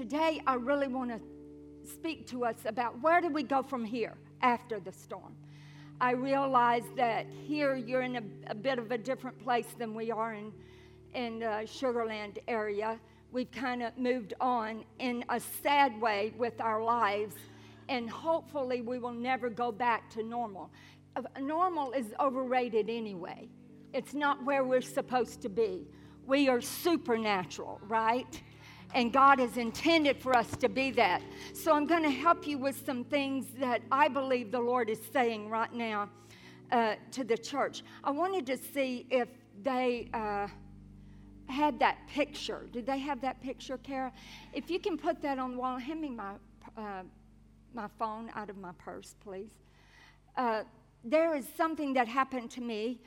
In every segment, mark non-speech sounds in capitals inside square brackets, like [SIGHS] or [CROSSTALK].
today I really want to speak to us about where do we go from here after the storm. I realize that here you're in a, a bit of a different place than we are in in uh, Sugar Land area. We've kind of moved on in a sad way with our lives, and hopefully we will never go back to normal. Uh, normal is overrated anyway. It's not where we're supposed to be. We are supernatural, right? And God has intended for us to be that. So I'm going to help you with some things that I believe the Lord is saying right now uh, to the church. I wanted to see if they uh, had that picture. Did they have that picture, Kara? If you can put that on the wall, hand me my, uh, my phone out of my purse, please. Uh, there is something that happened to me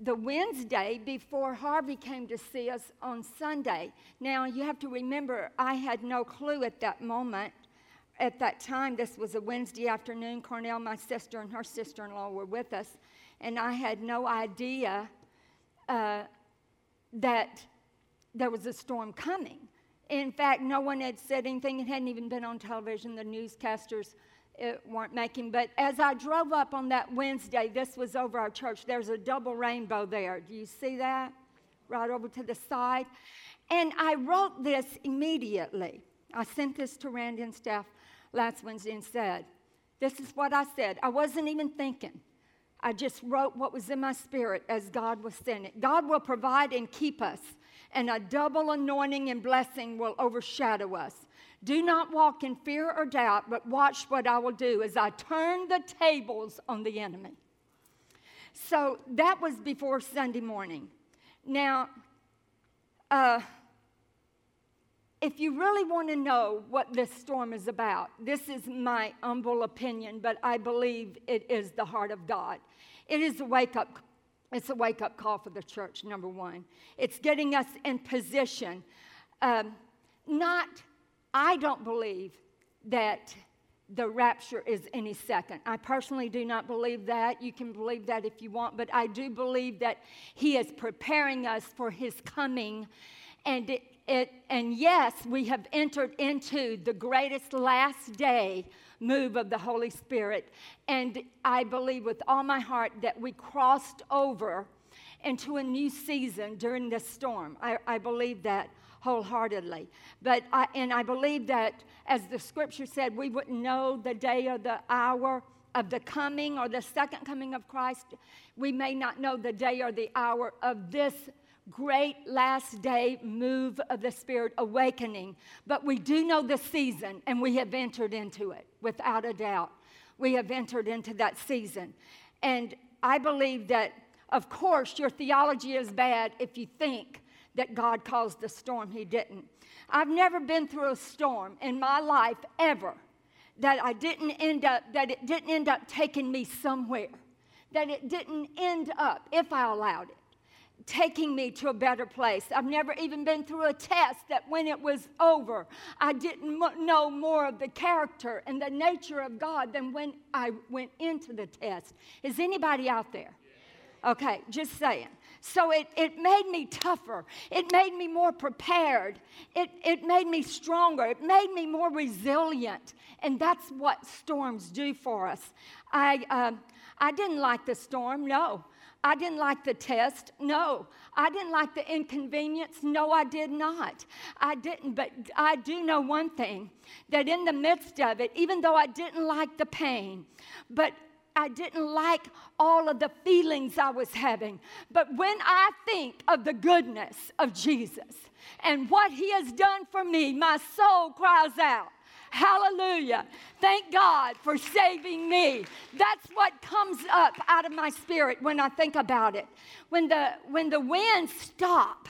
the Wednesday before Harvey came to see us on Sunday. Now, you have to remember, I had no clue at that moment. At that time, this was a Wednesday afternoon. Cornell, my sister, and her sister in law were with us, and I had no idea uh, that there was a storm coming. In fact, no one had said anything. It hadn't even been on television. The newscasters it weren't making. But as I drove up on that Wednesday, this was over our church. There's a double rainbow there. Do you see that? Right over to the side. And I wrote this immediately. I sent this to Randy and staff last Wednesday and said, This is what I said. I wasn't even thinking. I just wrote what was in my spirit as God was sending. God will provide and keep us, and a double anointing and blessing will overshadow us. Do not walk in fear or doubt, but watch what I will do as I turn the tables on the enemy. So that was before Sunday morning. Now, uh, if you really want to know what this storm is about, this is my humble opinion, but I believe it is the heart of God. It is a wake up. It's a wake up call for the church, number one. It's getting us in position, um, not I don't believe that the rapture is any second. I personally do not believe that. You can believe that if you want, but I do believe that He is preparing us for His coming. And, it, it, and yes, we have entered into the greatest last day move of the Holy Spirit. And I believe with all my heart that we crossed over into a new season during this storm. I, I believe that wholeheartedly. But I, and I believe that, as the scripture said, we wouldn't know the day or the hour of the coming or the second coming of Christ. We may not know the day or the hour of this great last day move of the Spirit awakening, but we do know the season and we have entered into it without a doubt. We have entered into that season. And I believe that, of course, your theology is bad if you think that God caused the storm. He didn't. I've never been through a storm in my life ever that I didn't end up, that it didn't end up taking me somewhere, that it didn't end up, if I allowed it, taking me to a better place. I've never even been through a test that when it was over, I didn't know more of the character and the nature of God than when I went into the test. Is anybody out there? Okay, just saying. So it, it made me tougher. It made me more prepared. It, it made me stronger. It made me more resilient. And that's what storms do for us. I, uh, I didn't like the storm, no. I didn't like the test. No. I didn't like the inconvenience. No, I did not. I didn't. But I do know one thing that in the midst of it, even though I didn't like the pain, but I didn't like all of the feelings I was having. But when I think of the goodness of Jesus and what he has done for me, my soul cries out. Hallelujah. Thank God for saving me. That's what comes up out of my spirit when I think about it. When the when the winds stop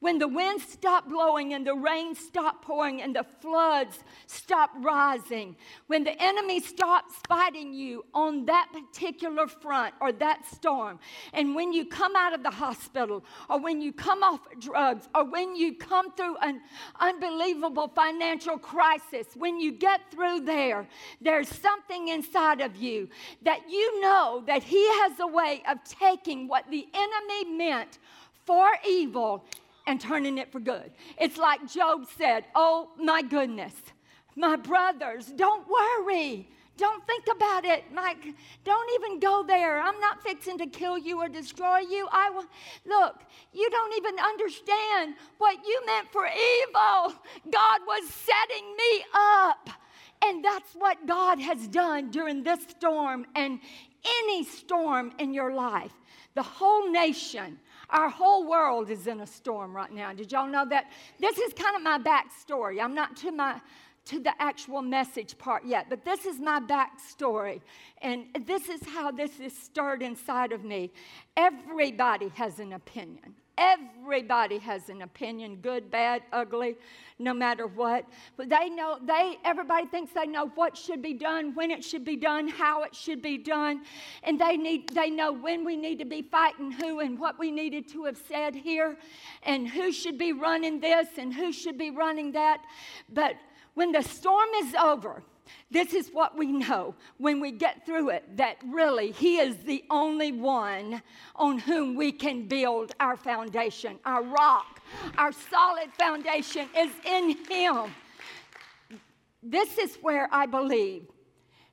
when the winds stop blowing and the rain stop pouring and the floods stop rising, when the enemy stops fighting you on that particular front or that storm, and when you come out of the hospital or when you come off drugs or when you come through an unbelievable financial crisis, when you get through there, there's something inside of you that you know that He has a way of taking what the enemy meant for evil and turning it for good. It's like Job said, Oh my goodness, my brothers, don't worry. Don't think about it, Mike. Don't even go there. I'm not fixing to kill you or destroy you. I will look, you don't even understand what you meant for evil. God was setting me up. And that's what God has done during this storm and any storm in your life. The whole nation, our whole world is in a storm right now. Did y'all know that? This is kind of my backstory. I'm not to my to the actual message part yet, but this is my backstory. And this is how this is stirred inside of me. Everybody has an opinion. Everybody has an opinion, good, bad, ugly, no matter what. But they know, they, everybody thinks they know what should be done, when it should be done, how it should be done. And they need, they know when we need to be fighting who and what we needed to have said here and who should be running this and who should be running that. But when the storm is over, this is what we know when we get through it that really He is the only one on whom we can build our foundation. Our rock, our solid foundation is in Him. This is where I believe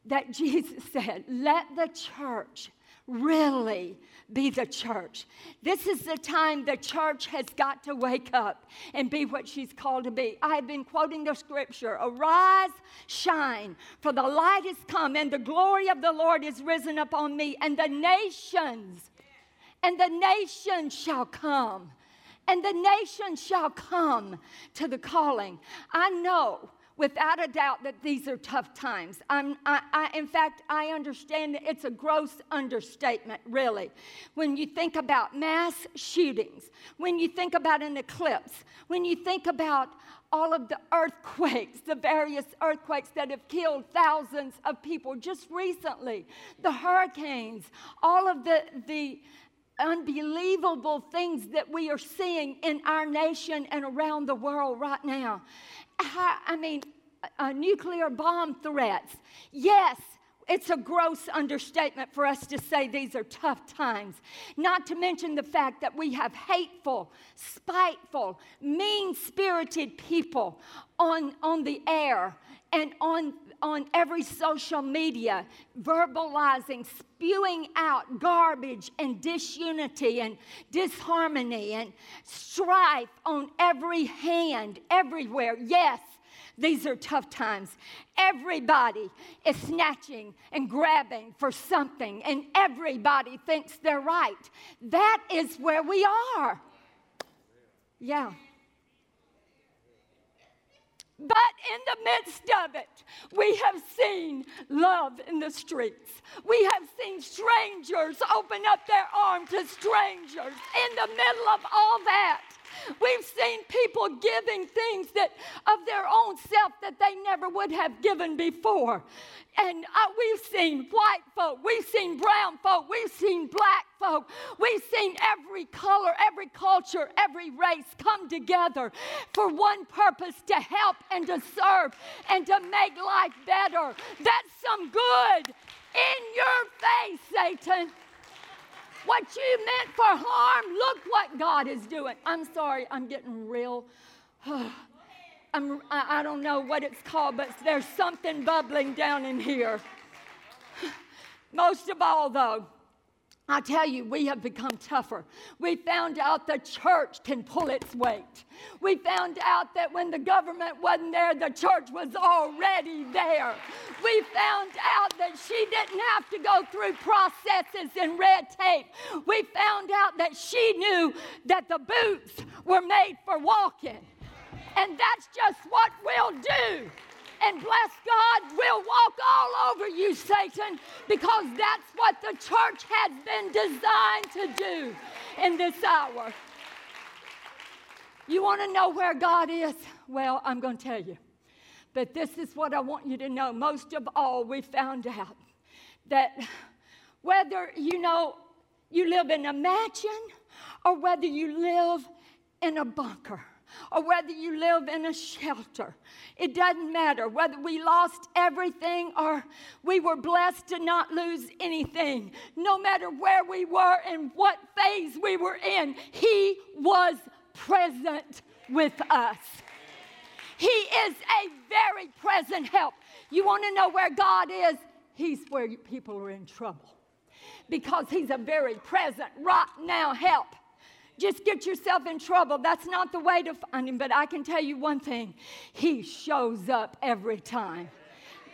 that Jesus said, Let the church really be the church. This is the time the church has got to wake up and be what she's called to be. I have been quoting the scripture Arise, shine, for the light is come, and the glory of the Lord is risen upon me, and the nations, and the nations shall come. And the nations shall come to the calling. I know without a doubt that these are tough times. I, I, in fact, I understand that it's a gross understatement, really. When you think about mass shootings, when you think about an eclipse, when you think about all of the earthquakes, the various earthquakes that have killed thousands of people just recently, the hurricanes, all of the, the unbelievable things that we are seeing in our nation and around the world right now. I mean, uh, nuclear bomb threats. Yes, it's a gross understatement for us to say these are tough times. Not to mention the fact that we have hateful, spiteful, mean spirited people on, on the air and on, on every social media, verbalizing, spewing out garbage and disunity and disharmony and strife on every hand, everywhere. Yes, these are tough times. Everybody is snatching and grabbing for something, and everybody thinks they're right. That is where we are. Yeah. But in the midst of it, we have seen love in the streets. We have seen strangers open up their arms to strangers in the middle of all that. We've seen people giving things that of their own self that they never would have given before. And uh, we've seen white folk, we've seen brown folk, we've seen black folk, we've seen every color, every culture, every race come together for one purpose to help and to serve and to make life better. That's some good in your face, Satan. What you meant for harm, look what God is doing. I'm sorry, I'm getting real. [SIGHS] I'm, I don't know what it's called, but there's something bubbling down in here. [SIGHS] Most of all, though, I tell you, we have become tougher. We found out the church can pull its weight. We found out that when the government wasn't there, the church was already there. We found out that she didn't have to go through processes and red tape. We found out that she knew that the boots were made for walking. And that's just what we'll do. And bless God, we'll walk all over you, Satan, because that's what the church has been designed to do in this hour. You want to know where God is? Well, I'm going to tell you. But this is what I want you to know. Most of all, we found out that whether you know you live in a mansion or whether you live in a bunker, or whether you live in a shelter. It doesn't matter whether we lost everything or we were blessed to not lose anything. No matter where we were and what phase we were in, He was present with us. He is a very present help. You want to know where God is? He's where people are in trouble because He's a very present, right now help. Just get yourself in trouble. That's not the way to find Him. But I can tell you one thing He shows up every time.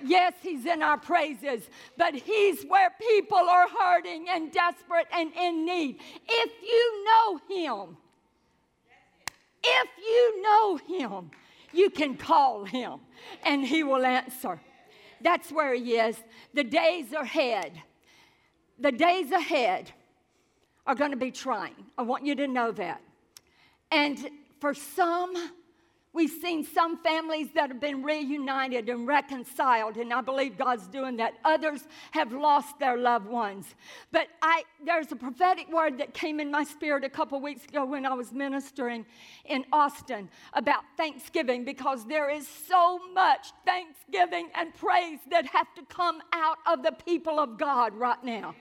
Yes, He's in our praises, but He's where people are hurting and desperate and in need. If you know Him, if you know Him, you can call Him and He will answer. That's where He is. The days are ahead, the days ahead are going to be trying. I want you to know that. And for some, We've seen some families that have been reunited and reconciled, and I believe God's doing that. Others have lost their loved ones. But I, there's a prophetic word that came in my spirit a couple weeks ago when I was ministering in Austin about Thanksgiving because there is so much thanksgiving and praise that have to come out of the people of God right now.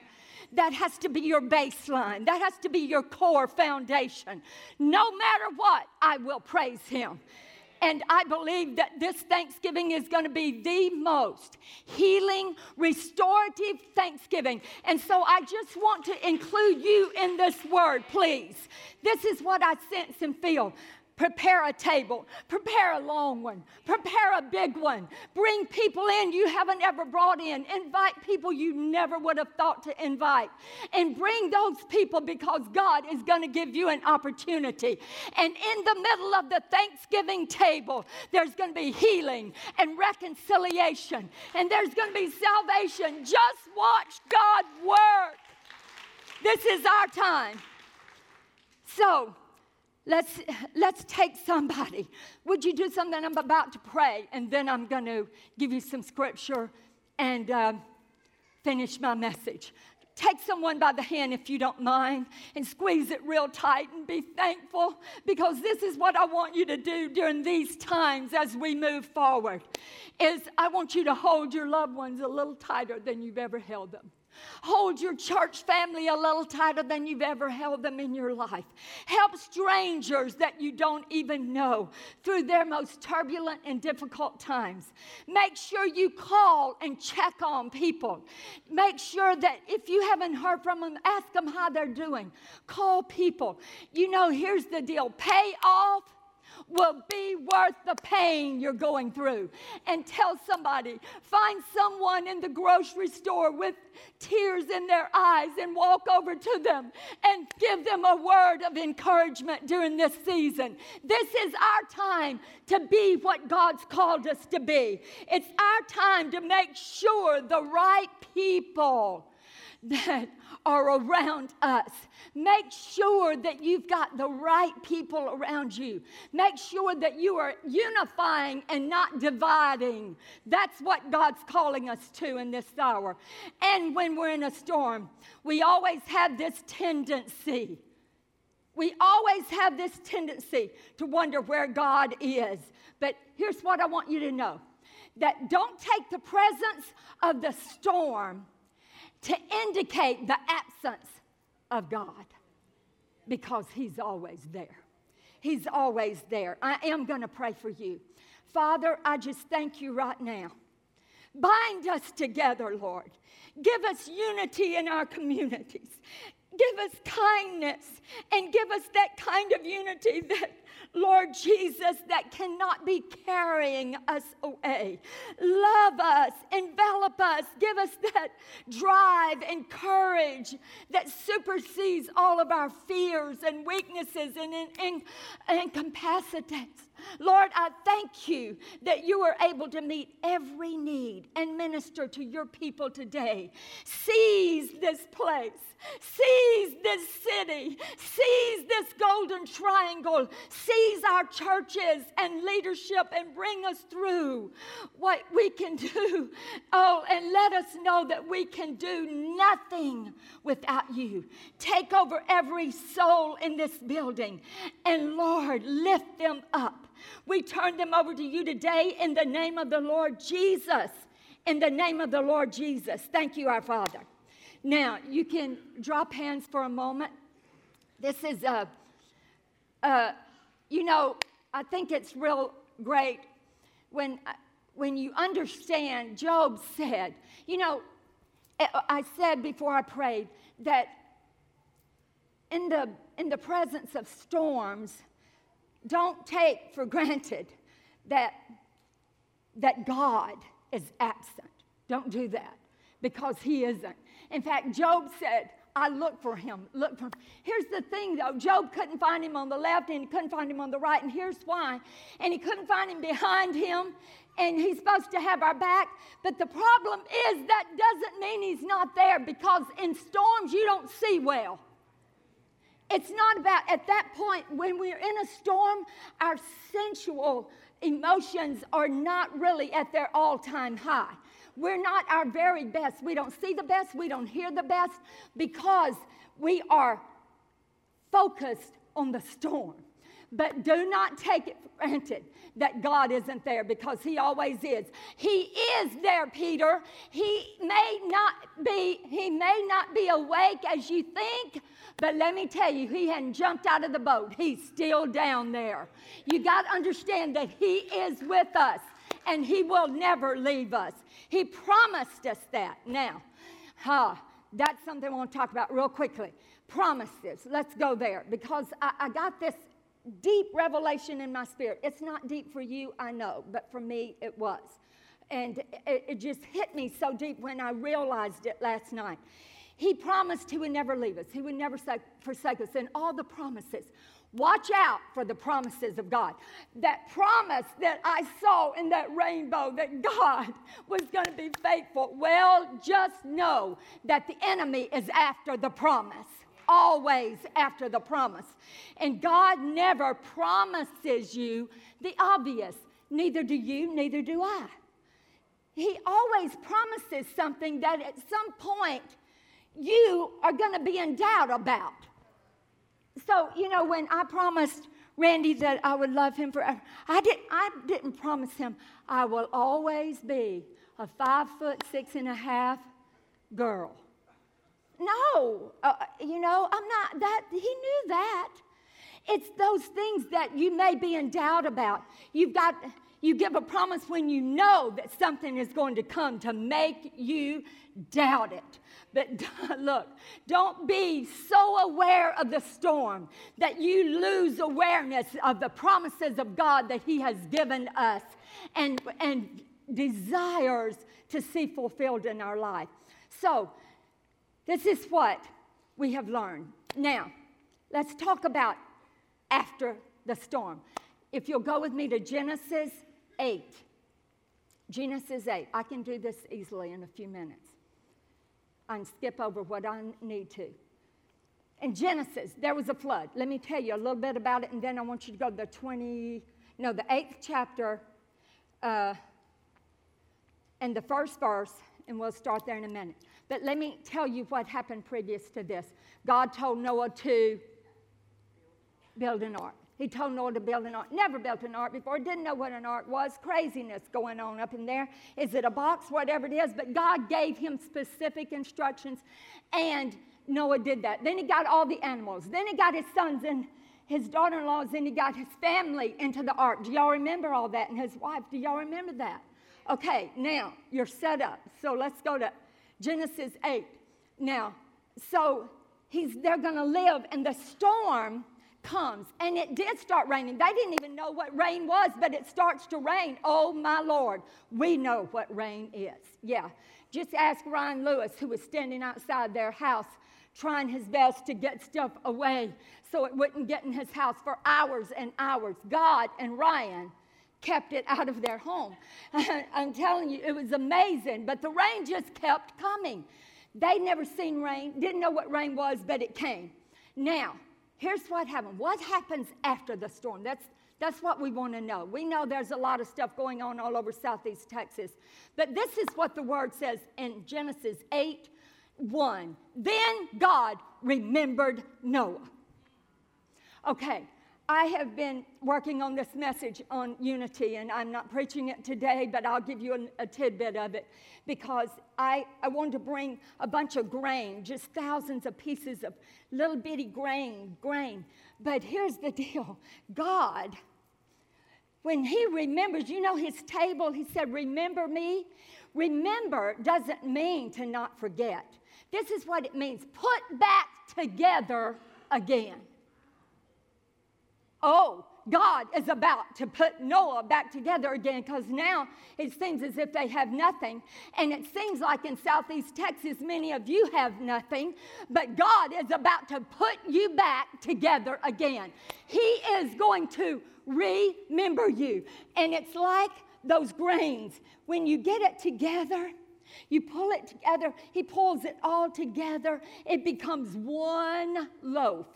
That has to be your baseline. That has to be your core foundation. No matter what, I will praise Him. And I believe that this Thanksgiving is going to be the most healing, restorative Thanksgiving. And so I just want to include you in this word, please. This is what I sense and feel. Prepare a table. Prepare a long one. Prepare a big one. Bring people in you haven't ever brought in. Invite people you never would have thought to invite. And bring those people because God is going to give you an opportunity. And in the middle of the Thanksgiving table, there's going to be healing and reconciliation. And there's going to be salvation. Just watch God work. This is our time. So, Let's, let's take somebody. Would you do something? I'm about to pray, and then I'm going to give you some scripture and uh, finish my message. Take someone by the hand if you don't mind and squeeze it real tight and be thankful because this is what I want you to do during these times as we move forward is I want you to hold your loved ones a little tighter than you've ever held them. Hold your church family a little tighter than you've ever held them in your life. Help strangers that you don't even know through their most turbulent and difficult times. Make sure you call and check on people. Make sure that if you haven't heard from them, ask them how they're doing. Call people. You know, here's the deal pay off will be worth the pain you're going through. And tell somebody, find someone in the grocery store with tears in their eyes and walk over to them and give them a word of encouragement during this season. This is our time to be what God's called us to be. It's our time to make sure the right people that are around us. Make sure that you've got the right people around you. Make sure that you are unifying and not dividing. That's what God's calling us to in this hour. And when we're in a storm, we always have this tendency. We always have this tendency to wonder where God is. But here's what I want you to know that don't take the presence of the storm to indicate the absence of God because He's always there. He's always there. I am going to pray for you. Father, I just thank you right now. Bind us together, Lord. Give us unity in our communities. Give us kindness and give us that kind of unity that Lord Jesus, that cannot be carrying us away. Love us, envelop us, give us that drive and courage that supersedes all of our fears and weaknesses and, and. Lord, I thank you that you are able to meet every need and minister to your people today. Seize this place. Seize this city. Seize this golden triangle. Seize our churches and leadership and bring us through what we can do. Oh, and let us know that we can do nothing without you. Take over every soul in this building. And Lord, lift them up. We turn them over to you today in the name of the Lord Jesus. In the name of the Lord Jesus. Thank you, our Father. Now, you can drop hands for a moment. This is a, a you know, I think it's real great when, uh, when you understand, Job said, you know, eh, I said before I prayed that in the, in the presence of storms, don't take for granted that, that God is absent. Don't do that because he isn't. In fact, Job said, I look for him, look for him. Here's the thing though Job couldn't find him on the left and he couldn't find him on the right, and here's why. And he couldn't find him behind him, and he's supposed to have our back. But the problem is that doesn't mean he's not there because in storms you don't see well. It's not about, at that point, when we're in a storm, our sensual emotions are not really at their all time high. We're not our very best. We don't see the best, we don't hear the best because we are focused on the storm. But do not take it for granted that God isn't there because He always is. He is there, Peter. He may not be, He may not be awake as you think, but let me tell you, He hadn't jumped out of the boat. He's still down there. You got to understand that He is with us and He will never leave us. He promised us that. Now, huh, that's something I want to talk about real quickly. Promises. Let's go there because I, I got this deep revelation in my spirit. It's not deep for you, I know, but for me, it was. And it, it, just hit me so deep when I realized it last night. He promised He would never leave us, He would never forsake us, and all the promises. Watch out for the promises of God. That promise that I saw in that rainbow that God [LAUGHS] was going to be faithful. Well, just know that the enemy is after the promise always after the promise. And God never promises you the obvious. Neither do you, neither do I. He always promises something that at some point you are going to be in doubt about. So, you know, when I promised Randy that I would love him forever, I, didn't. I didn't promise him I will always be a five foot six and a half girl. No, uh, you know, I'm not that. He knew that. It's those things that you may be in doubt about. You've got, you give a promise when you know that something is going to come to make you doubt it. But [LAUGHS] look, don't be so aware of the storm that you lose awareness of the promises of God that He has given us and, and desires to see fulfilled in our life. So, this is what we have learned. Now, let's talk about after the storm. If you'll go with me to Genesis 8. Genesis 8. I can do this easily in a few minutes. Can skip over what I need to. In Genesis, there was a flood. Let me tell you a little bit about it, and then I want you to go to the 20, no, the eighth chapter, uh, and the first verse, and we'll start there in a minute. But let me tell you what happened previous to this. God told Noah to build an ark. He told Noah to build an ark. Never built an ark before. Didn't know what an ark was. Craziness going on up in there. Is it a box? Whatever it is. But God gave him specific instructions, and Noah did that. Then he got all the animals. Then he got his sons and his daughter-in-laws. Then he got his family into the ark. Do y'all remember all that? And his wife. Do y'all remember that? Okay, now you're set up. So let's go to Genesis 8. Now, so he's they're going to live, and the storm comes, and it did start raining. They didn't even know what rain was, but it starts to rain. Oh my Lord, we know what rain is. Yeah, just ask Ryan Lewis, who was standing outside their house trying his best to get stuff away so it wouldn't get in his house for hours and hours. God and Ryan kept it out of their home. [LAUGHS] I'm telling you, it was amazing, but the rain just kept coming. They'd never seen rain, didn't know what rain was, but it came. Now, here's what happened. What happens after the storm? That's that's what we want to know. We know there's a lot of stuff going on all over southeast Texas. But this is what the word says in Genesis 8 1. Then God remembered Noah. Okay, I have been working on this message on unity, and I'm not preaching it today, but I'll give you a, a tidbit of it because I, I wanted to bring a bunch of grain, just thousands of pieces of little bitty grain, grain. But here's the deal God, when He remembers, you know, His table, He said, Remember me. Remember doesn't mean to not forget. This is what it means put back together again. Oh, God is about to put Noah back together again because now it seems as if they have nothing. And it seems like in Southeast Texas, many of you have nothing, but God is about to put you back together again. He is going to remember you. And it's like those grains. When you get it together, you pull it together, He pulls it all together, it becomes one loaf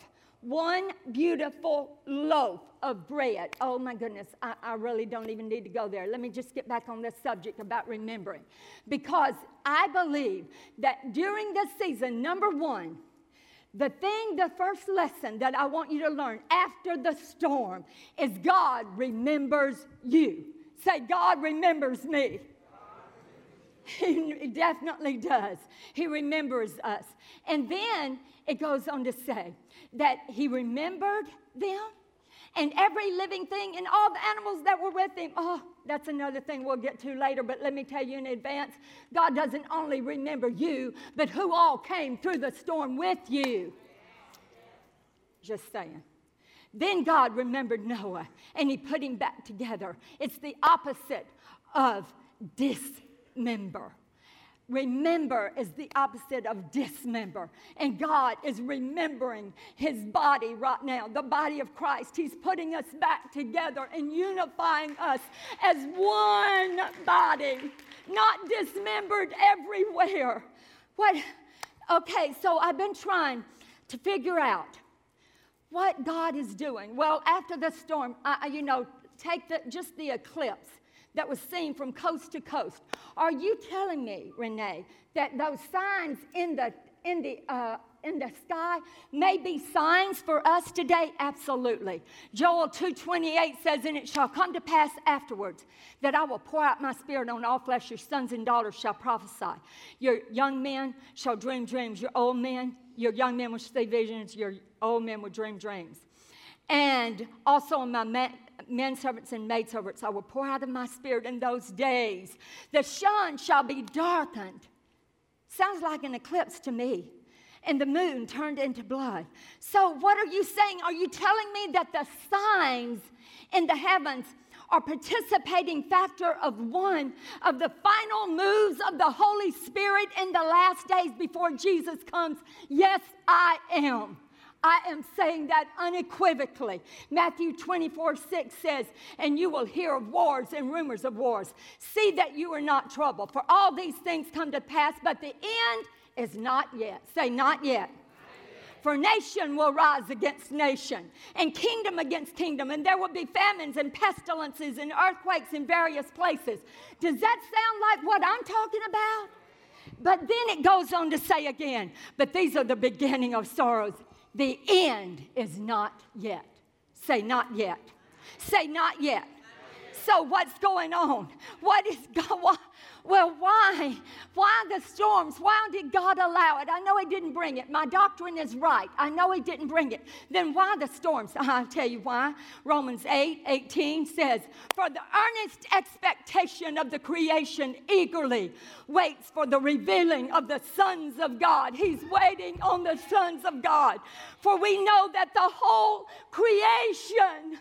one beautiful loaf of bread. Oh my goodness, I, I, really don't even need to go there. Let me just get back on this subject about remembering. Because I believe that during this season, number one, the thing, the first lesson that I want you to learn after the storm is God remembers you. Say, God remembers me. [LAUGHS] He definitely does. He remembers us. And then it goes on to say that he remembered them and every living thing and all the animals that were with him. Oh, that's another thing we'll get to later, but let me tell you in advance God doesn't only remember you, but who all came through the storm with you. Just saying. Then God remembered Noah and he put him back together. It's the opposite of dismember. Remember is the opposite of dismember. And God is remembering his body right now, the body of Christ. He's putting us back together and unifying us as one body, not dismembered everywhere. What? Okay, so I've been trying to figure out what God is doing. Well, after the storm, I, you know, take the, just the eclipse that was seen from coast to coast. Are you telling me, Renee, that those signs in the in the uh, in the sky may be signs for us today? Absolutely. Joel 2.28 says and it shall come to pass afterwards that i will pour out my spirit on all flesh. Your sons and daughters shall prophesy. Your young men shall dream dreams. Your old men your young men will see visions. Your old men will dream dreams. And also on my men servants and maid servants, I will pour out of my spirit in those days. The sun shall be darkened. Sounds like an eclipse to me. And the moon turned into blood. So, what are you saying? Are you telling me that the signs in the heavens are participating factor of one of the final moves of the Holy Spirit in the last days before Jesus comes? Yes, I am. I am saying that unequivocally. Matthew 24, 6 says, And you will hear of wars and rumors of wars. See that you are not troubled, for all these things come to pass, but the end is not yet. Say, not yet. For nation will rise against nation, and kingdom against kingdom, and there will be famines and pestilences and earthquakes in various places. Does that sound like what I'm talking about? But then it goes on to say again, but these are the beginning of sorrows. The end is not yet. Say, not yet. Say, not yet. So, what's going on? What is [LAUGHS] God? Well, why? Why the storms? Why did God allow it? I know He didn't bring it. My doctrine is right. I know He didn't bring it. Then why the storms? [LAUGHS] I'll tell you why. Romans 8 18 says, For the earnest expectation of the creation eagerly waits for the revealing of the sons of God. He's waiting on the sons of God. For we know that the whole creation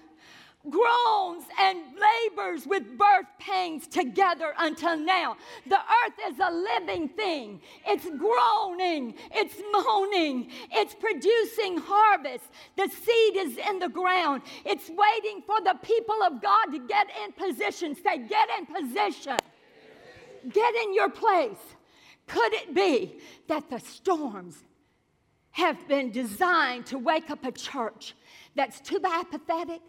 groans and labors with birth pains together until now. The earth is a living thing. It's groaning, it's moaning, it's producing harvest. The seed is in the ground. It's waiting for the people of God to get in position. Say, get in position. Get in your place. Could it be that the storms have been designed to wake up a church that's too apathetic?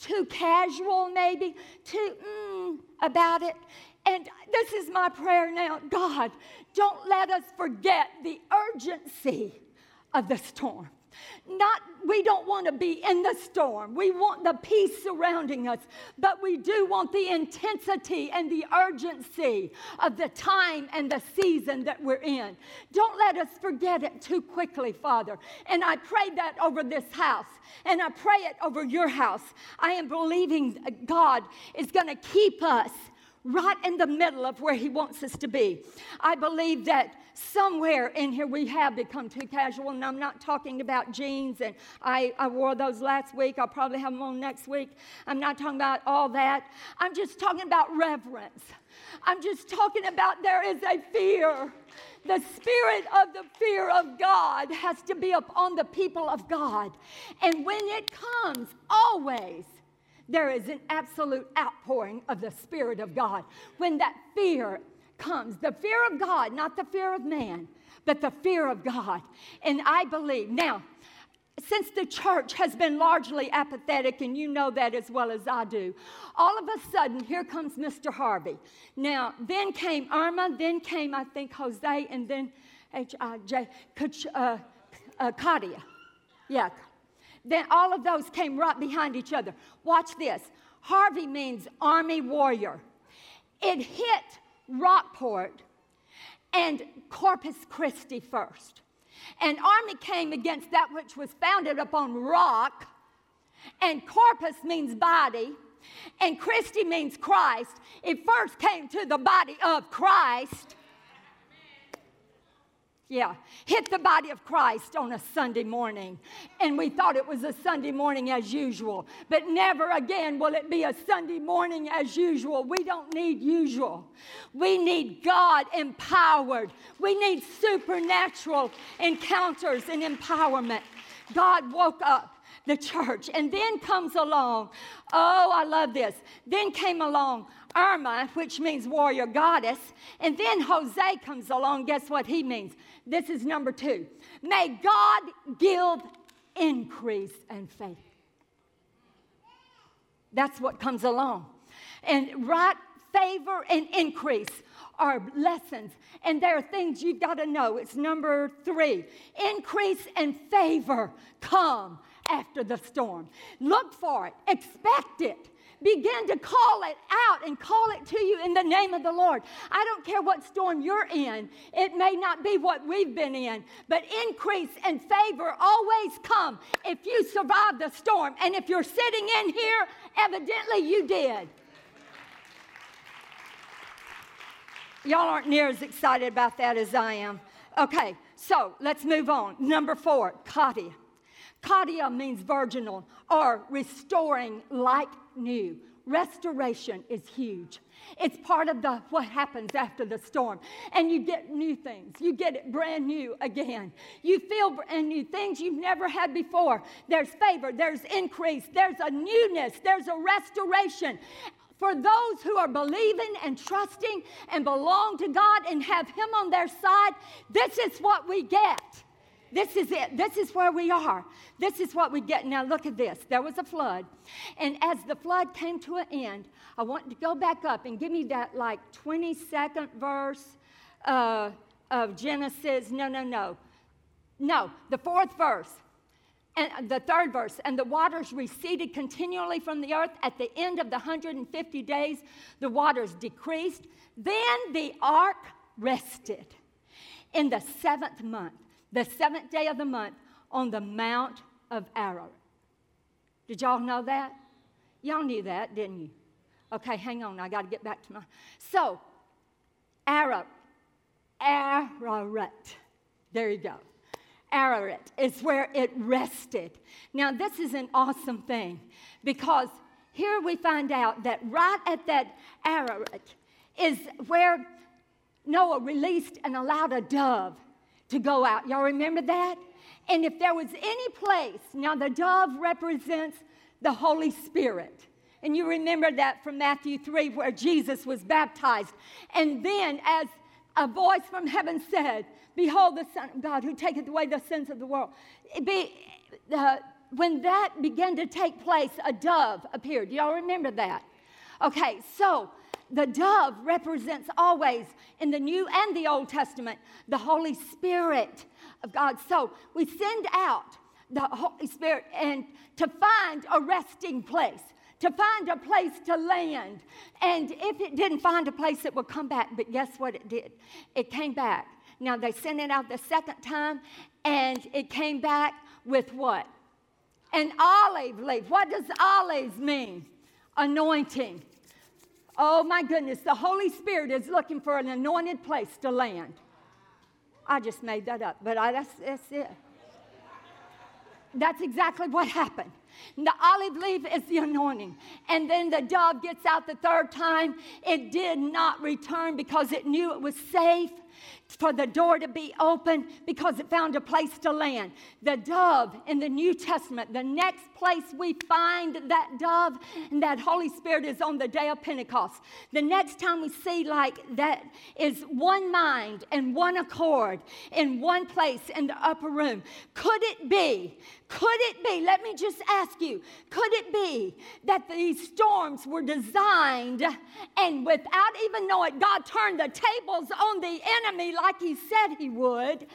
Too casual, maybe, too mm, about it. And this is my prayer now God, don't let us forget the urgency of the storm. Not, we don't want to be in the storm. We want the peace surrounding us, but we do want the intensity and the urgency of the time and the season that we're in. Don't let us forget it too quickly, Father. And I pray that over this house, and I pray it over your house. I am believing God is going to keep us right in the middle of where He wants us to be. I believe that somewhere in here we have become too casual, and I'm not talking about jeans, and I, I wore those last week. I'll probably have them on next week. I'm not talking about all that. I'm just talking about reverence. I'm just talking about there is a fear. The spirit of the fear of God has to be upon the people of God. And when it comes, always, there is an absolute outpouring of the Spirit of God. When that fear comes, the fear of God, not the fear of man, but the fear of God. And I believe, now, since the church has been largely apathetic, and you know that as well as I do, all of a sudden, here comes Mr. Harvey. Now, then came Irma, then came, I think, Jose, and then H I J, uh, uh, Katia. Yeah, then all of those came right behind each other. Watch this. Harvey means army warrior. It hit Rockport and Corpus Christi first. An army came against that which was founded upon rock, and corpus means body, and Christi means Christ. It first came to the body of Christ yeah, hit the body of Christ on a Sunday morning. And we thought it was a Sunday morning as usual. But never again will it be a Sunday morning as usual. We don't need usual. We need God empowered. We need supernatural encounters and empowerment. God woke up the church. And then comes along, oh, I love this. Then came along Irma, which means warrior goddess. And then Jose comes along. Guess what he means? This is number two. May God give increase and faith. That's what comes along. And right favor and increase are lessons. And there are things you've got to know. It's number three increase and favor come after the storm. Look for it, expect it begin to call it out and call it to you in the name of the Lord. I don't care what storm you're in, it may not be what we've been in, but increase and favor always come if you survive the storm. And if you're sitting in here, evidently you did. Y'all aren't near as excited about that as I am. Okay, so let's move on. Number four, Katia. Katia means virginal or restoring like new. Restoration is huge. It's part of the what happens after the storm. And you get new things. You get it brand new again. You feel brand new things you've never had before. There's favor, there's increase, there's a newness, there's a restoration. For those who are believing and trusting and belong to God and have Him on their side, this is what we get. This is it. This is where we are. This is what we get. Now, look at this. There was a flood. And as the flood came to an end, I want to go back up and give me that like 22nd verse uh, of Genesis. No, no, no. No, the fourth verse. And the third verse, and the waters receded continually from the earth. At the end of the 150 days, the waters decreased. Then the ark rested in the seventh month the seventh day of the month on the Mount of Ararat. Did y'all know that? Y'all knew that, didn't you? Okay, hang on. I got to get back to my. So, Ararat, Ararat. There you go. Ararat is where it rested. Now, this is an awesome thing because here we find out that right at that Ararat is where Noah released and allowed a dove to go out. Y'all remember that? And if there was any place, now the dove represents the Holy Spirit. And you remember that from Matthew 3, where Jesus was baptized. And then, as a voice from heaven said, Behold, the Son of God who taketh away the sins of the world. Be, uh, when that began to take place, a dove appeared. Y'all remember that? Okay, so the dove represents always in the New and the Old Testament the Holy Spirit of God. So we send out the Holy Spirit and to find a resting place, to find a place to land. And if it didn't find a place, it would come back. But guess what it did? It came back. Now they sent it out the second time, and it came back with what? An olive leaf. What does olives mean? Anointing. Oh my goodness, the Holy Spirit is looking for an anointed place to land. I just made that up, but I, that's, that's it. That's exactly what happened. The olive leaf is the anointing. And then the dove gets out the third time. It did not return because it knew it was safe for the door to be open because it found a place to land. The dove in the New Testament, the next place we find that dove and that Holy Spirit is on the day of Pentecost. The next time we see like that is one mind and one accord in one place in the upper room. Could it be? Could it be? Let me just ask you could it be that these storms were designed and without even knowing, God turned the tables on the enemy like He said He would,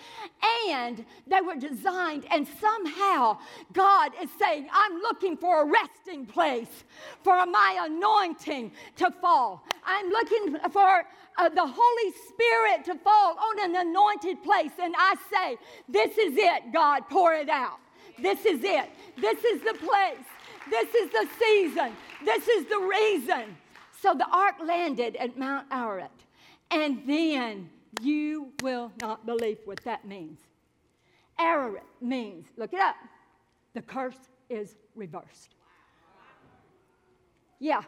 and they were designed, and somehow God is saying, I'm looking for a resting place for my anointing to fall. I'm looking for uh, the Holy Spirit to fall on an anointed place. And I say, This is it, God, pour it out. This is it. This is the place. This is the season. This is the reason. So the ark landed at Mount Ararat. And then you will not believe what that means. Ararat means, look it up, the curse is reversed. Yeah,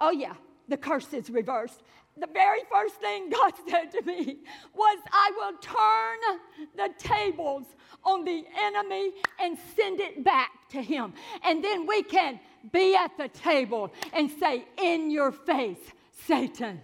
oh yeah, the curse is reversed. The very first thing God [LAUGHS] said to me was, I will turn the tables on the enemy and send it back to him. And then we can be at the table and say, In your face, Satan.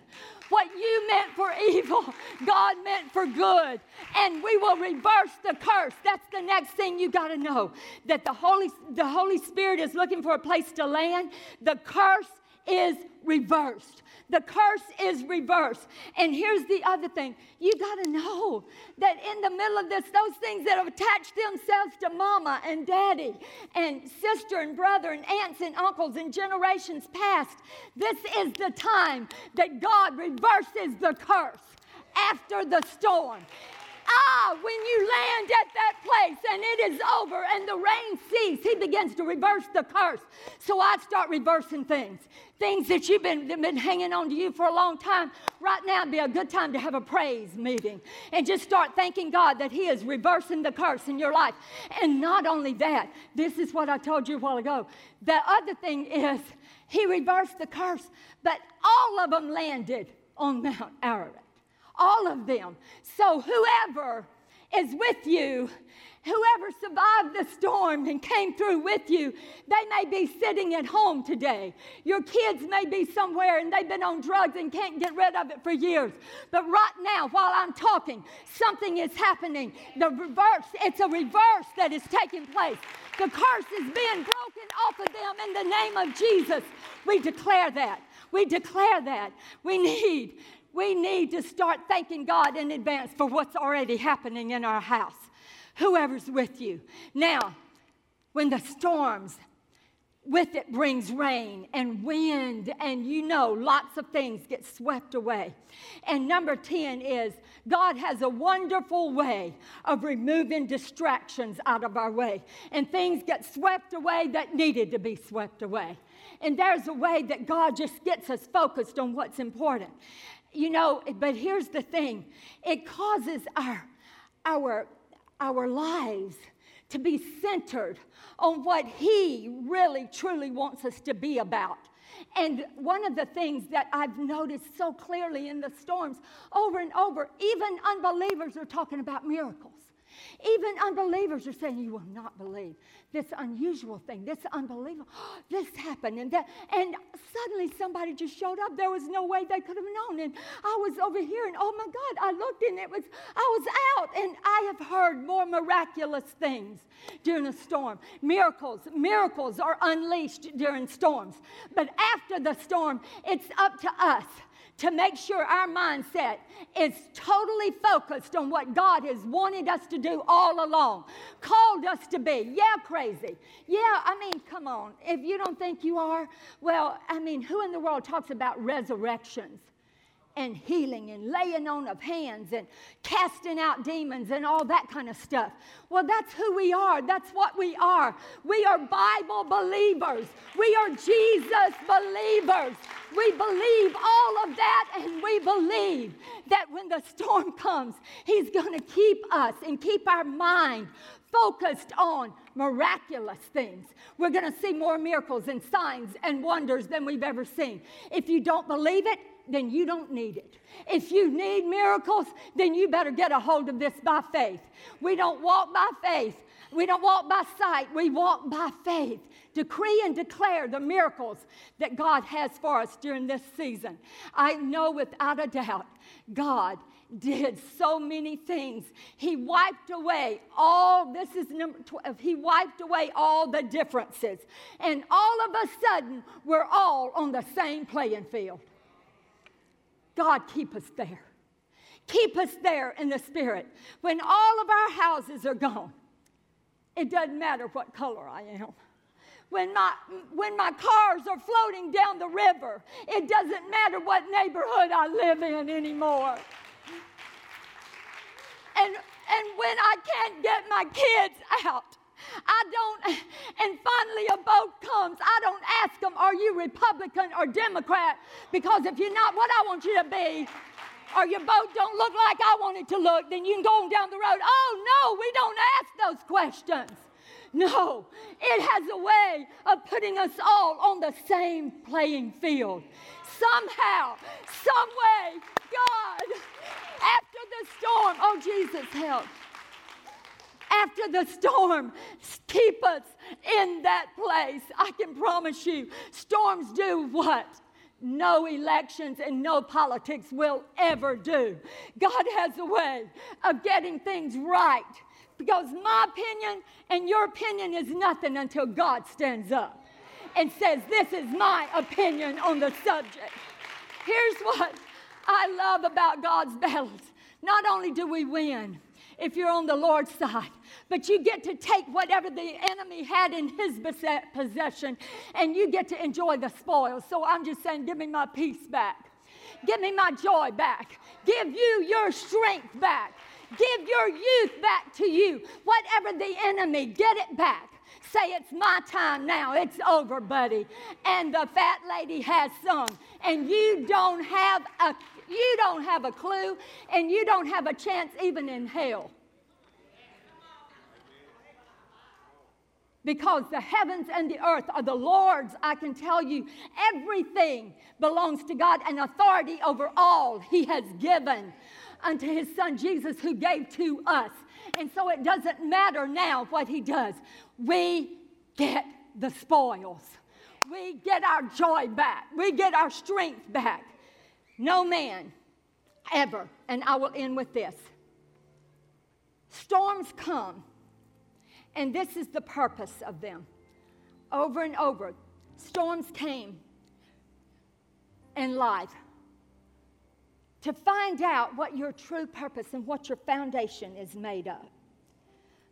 What you meant for evil, God meant for good. And we will reverse the curse. That's the next thing you got to know that the Holy, the Holy Spirit is looking for a place to land. The curse is reversed. The curse is reversed. And here's the other thing you got to know that in the middle of this, those things that have attached themselves to mama and daddy and sister and brother and aunts and uncles and generations past, this is the time that God reverses the curse after the storm. Ah, when you land at that place and it is over and the rain ceases, he begins to reverse the curse. So I start reversing things. Things that you've been, that been hanging on to you for a long time. Right now would be a good time to have a praise meeting and just start thanking God that He is reversing the curse in your life. And not only that, this is what I told you a while ago. The other thing is, He reversed the curse, but all of them landed on Mount Ararat all of them. So whoever is with you, whoever survived the storm and came through with you, they may be sitting at home today. Your kids may be somewhere and they've been on drugs and can't get rid of it for years. But right now, while I'm talking, something is happening. The reverse, it's a reverse that is taking place. The curse is being broken off of them in the name of Jesus. We declare that. We declare that. We need we need to start thanking God in advance for what's already happening in our house. Whoever's with you. Now, when the storms with it brings rain and wind, and you know, lots of things get swept away. And number 10 is God has a wonderful way of removing distractions out of our way, and things get swept away that needed to be swept away. And there's a way that God just gets us focused on what's important you know, but here's the thing it causes our, our, our lives to be centered on what He really, truly wants us to be about. And one of the things that I've noticed so clearly in the storms over and over, even unbelievers are talking about miracles. Even unbelievers are saying, You will not believe this unusual thing, this unbelievable, [GASPS] this happened, and that. And suddenly somebody just showed up. There was no way they could have known. And I was over here, and oh my God, I looked and it was, I was out. And I have heard more miraculous things during a storm. Miracles, miracles are unleashed during storms. But after the storm, it's up to us to make sure our mindset is totally focused on what God has wanted us to do all along, called us to be. Yeah, crazy. Yeah, I mean, come on. If you don't think you are, well, I mean, who in the world talks about resurrections? And healing and laying on of hands and casting out demons and all that kind of stuff. Well, that's who we are. That's what we are. We are Bible believers. We are Jesus believers. We believe all of that and we believe that when the storm comes, He's going to keep us and keep our mind focused on miraculous things. We're going to see more miracles and signs and wonders than we've ever seen. If you don't believe it, then you don't need it. If you need miracles, then you better get a hold of this by faith. We don't walk by faith. We don't walk by sight. We walk by faith. Decree and declare the miracles that God has for us during this season. I know without a doubt, God did so many things. He wiped away all, this is number 12, he wiped away all the differences. And all of a sudden, we're all on the same playing field. God, keep us there. Keep us there in the spirit. When all of our houses are gone, it doesn't matter what color I am. When my, when my cars are floating down the river, it doesn't matter what neighborhood I live in anymore. And, and when I can't get my kids out, I don't, and finally a boat comes. I don't ask them, Are you Republican or Democrat? Because if you're not what I want you to be, or your boat don't look like I want it to look, then you can go on down the road. Oh, no, we don't ask those questions. No, it has a way of putting us all on the same playing field. Somehow, some way, God, after the storm, oh, Jesus, help after the storm. Keep us in that place. I can promise you, storms do what? no elections and no politics will ever do. God has a way of getting things right because my opinion and your opinion is nothing until God stands up and says, This is my opinion on the subject. Here's what I love about God's battles not only do we win, if you're on the Lord's side. But you get to take whatever the enemy had in his possession and you get to enjoy the spoils. So I'm just saying, give me my peace back. Give me my joy back. Give you your strength back. Give your youth back to you. Whatever the enemy, get it back. Say, it's my time now. It's over, buddy. And the fat lady has sung. And you don't have a you don't have a clue, and you don't have a chance even in hell. Because the heavens and the earth are the Lord's, I can tell you, everything belongs to God, and authority over all He has given unto His Son Jesus, who gave to us. And so it doesn't matter now what He does. We get the spoils. We get our joy back. We get our strength back. No man ever, and I will end with this. Storms come, and this is the purpose of them. Over and over, storms came in life to find out what your true purpose and what your foundation is made of.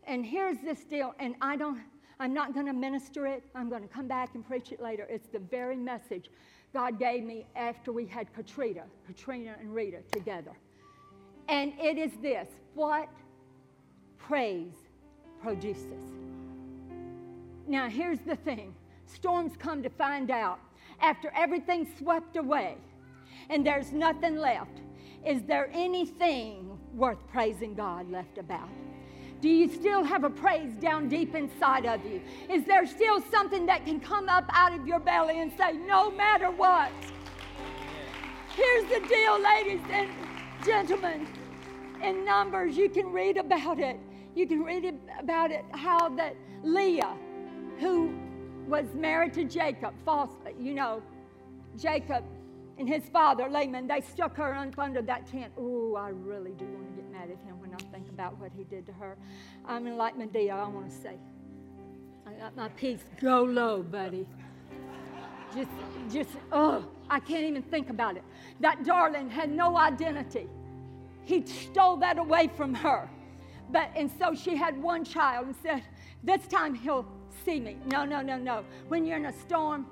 And here's this deal, and I don't, I'm not going to minister it. I'm going to come back and preach it later. It's the very message God gave me after we had Katrina, Katrina and Rita together. And it is this what praise produces. Now, here's the thing storms come to find out after everything's swept away and there's nothing left. Is there anything worth praising God left about? Do you still have a praise down deep inside of you? Is there still something that can come up out of your belly and say, no matter what? Here's the deal, ladies and gentlemen. In Numbers, you can read about it. You can read about it how that Leah, who was married to Jacob, falsely, you know, Jacob and his father, Laban, they stuck her up under that tent. Oh, I really do want to mad at him when I think about what he did to her. I mean, like Madea, I want to say, I got my peace. Go low, buddy. Just, just, oh, I can't even think about it. That darling had no identity. He stole that away from her. But, and so she had one child and said, This time he'll see me. No, no, no, no. When you're in a storm,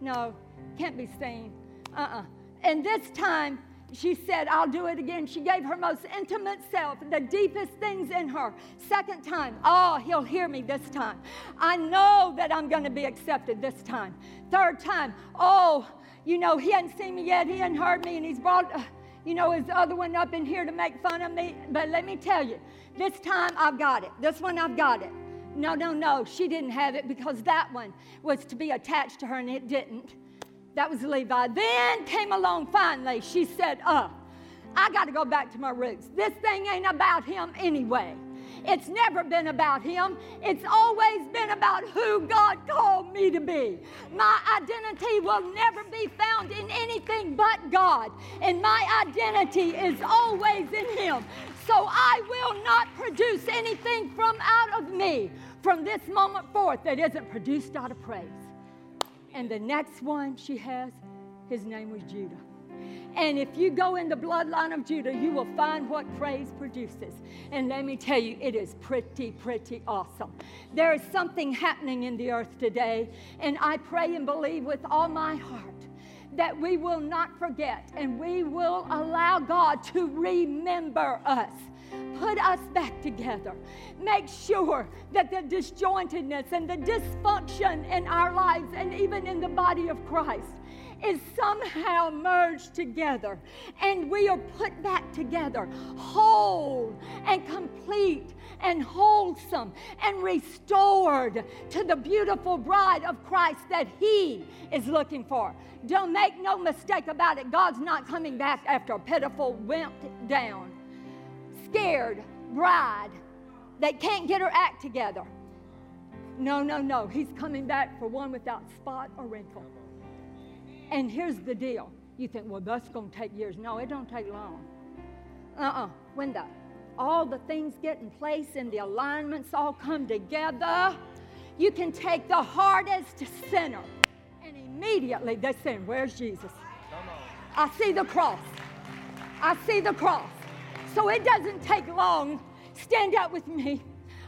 no, can't be seen. Uh uh-uh. uh And this time, she said, I'll do it again. She gave her most intimate self, the deepest things in her. Second time, oh, he'll hear me this time. I know that I'm going to be accepted this time. Third time, oh, you know, he hadn't seen me yet, he hadn't heard me, and he's brought, uh, you know, his other one up in here to make fun of me. But let me tell you, this time I've got it. This one I've got it. No, no, no, she didn't have it because that one was to be attached to her and it didn't. That was Levi. Then came along finally. She said, Uh, I got to go back to my roots. This thing ain't about him anyway. It's never been about him. It's always been about who God called me to be. My identity will never be found in anything but God. And my identity is always in him. So I will not produce anything from out of me from this moment forth that isn't produced out of praise. And the next one she has, his name was Judah. And if you go in the bloodline of Judah, you will find what praise produces. And let me tell you, it is pretty, pretty awesome. There is something happening in the earth today, and I pray and believe with all my heart that we will not forget and we will allow God to remember us. Put us back together. Make sure that the disjointedness and the dysfunction in our lives and even in the body of Christ is somehow merged together and we are put back together whole and complete and wholesome and restored to the beautiful bride of Christ that He is looking for. Don't make no mistake about it. God's not coming back after a pitiful, wimp down, scared bride that can't get her act together. No, no, no. He's coming back for one without spot or wrinkle. And here's the deal. You think, well, that's going to take years. No, it don't take long. Uh-uh. When the all the things get in place and the alignments all come together, you can take the hardest sinner and immediately they're saying, Where's Jesus? I see the cross. I see the cross. So it doesn't take long. Stand up with me.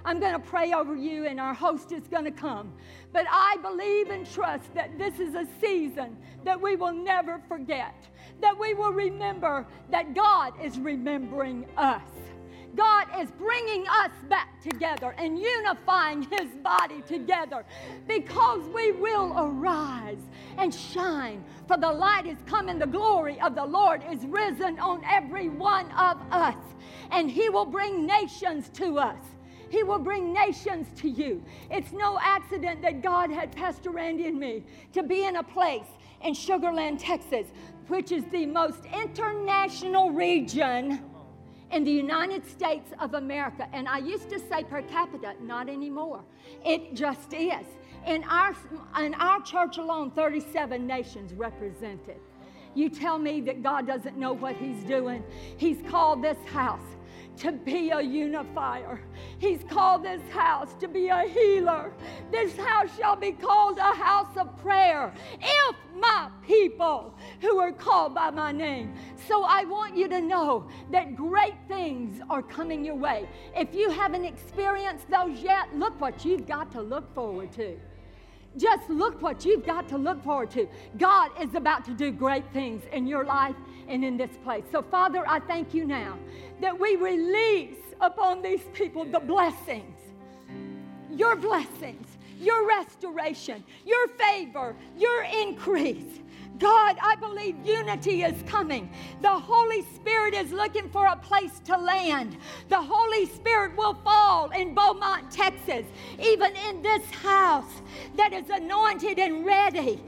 I'm going to pray over you, and our host is going to come. But I believe and trust that this is a season that we will never forget, that we will remember that God is remembering us. God is bringing us back together and unifying His body together because we will arise and shine. For the light is come and the glory of the Lord is risen on every one of us. And He will bring nations to us. He will bring nations to you. It's no accident that God had Pastor Randy and me to be in a place in Sugar Land, Texas, which is the most international region in the United States of America. And I used to say per capita, not anymore. It just is. In our, in our church alone, 37 nations represented. You tell me that God doesn't know what He's doing. He's called this house to be a unifier. He's called this house to be a healer. This house shall be called a house of prayer. If my people who are called by my name. So I want you to know that great things are coming your way. If you haven't experienced those yet, look what you've got to look forward to. Just look what you've got to look forward to. God is about to do great things in your life and in this place. So, Father, I thank you now that we release upon these people the blessings, your blessings, your restoration, your favor, your increase. God, I believe unity is coming. The Holy Spirit is looking for a place to land. The Holy Spirit will fall in Beaumont, Texas, even in this house that is anointed and ready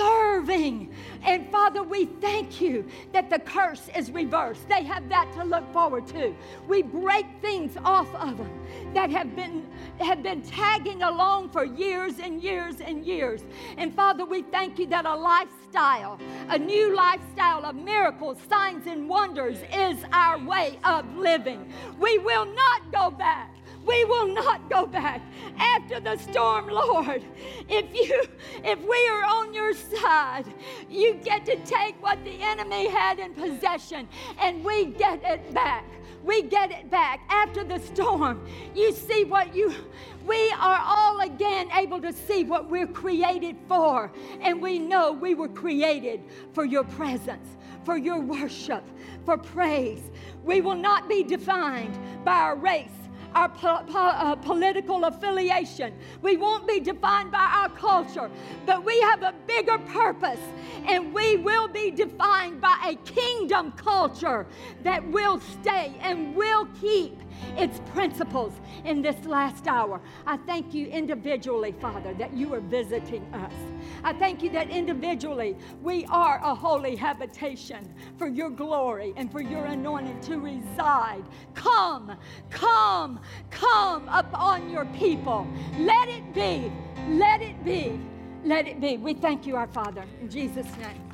serving. And Father, we thank you that the curse is reversed. They have that to look forward to. We break things off of them that have been have been tagging along for years and years and years. And Father, we thank you that a lifestyle, a new lifestyle of miracles, signs and wonders is our way of living. We will not go back We will not go back after the storm, Lord. If you if we are on your side, you get to take what the enemy had in possession and we get it back. We get it back after the storm. You see what you we are all again able to see what we're created for. And we know we were created for your presence, for your worship, for praise. We will not be defined by our race our po- po- uh, political affiliation. We won't be defined by our culture, but we have a bigger purpose, and we will be defined by a kingdom culture that will stay and will keep its principles in this last hour. I thank you individually, Father, that you are visiting us. I thank you that individually we are a holy habitation for your glory and for your anointing to reside. Come, come, come upon your people. Let it be, let it be, let it be. We thank you, our Father, in Jesus' name.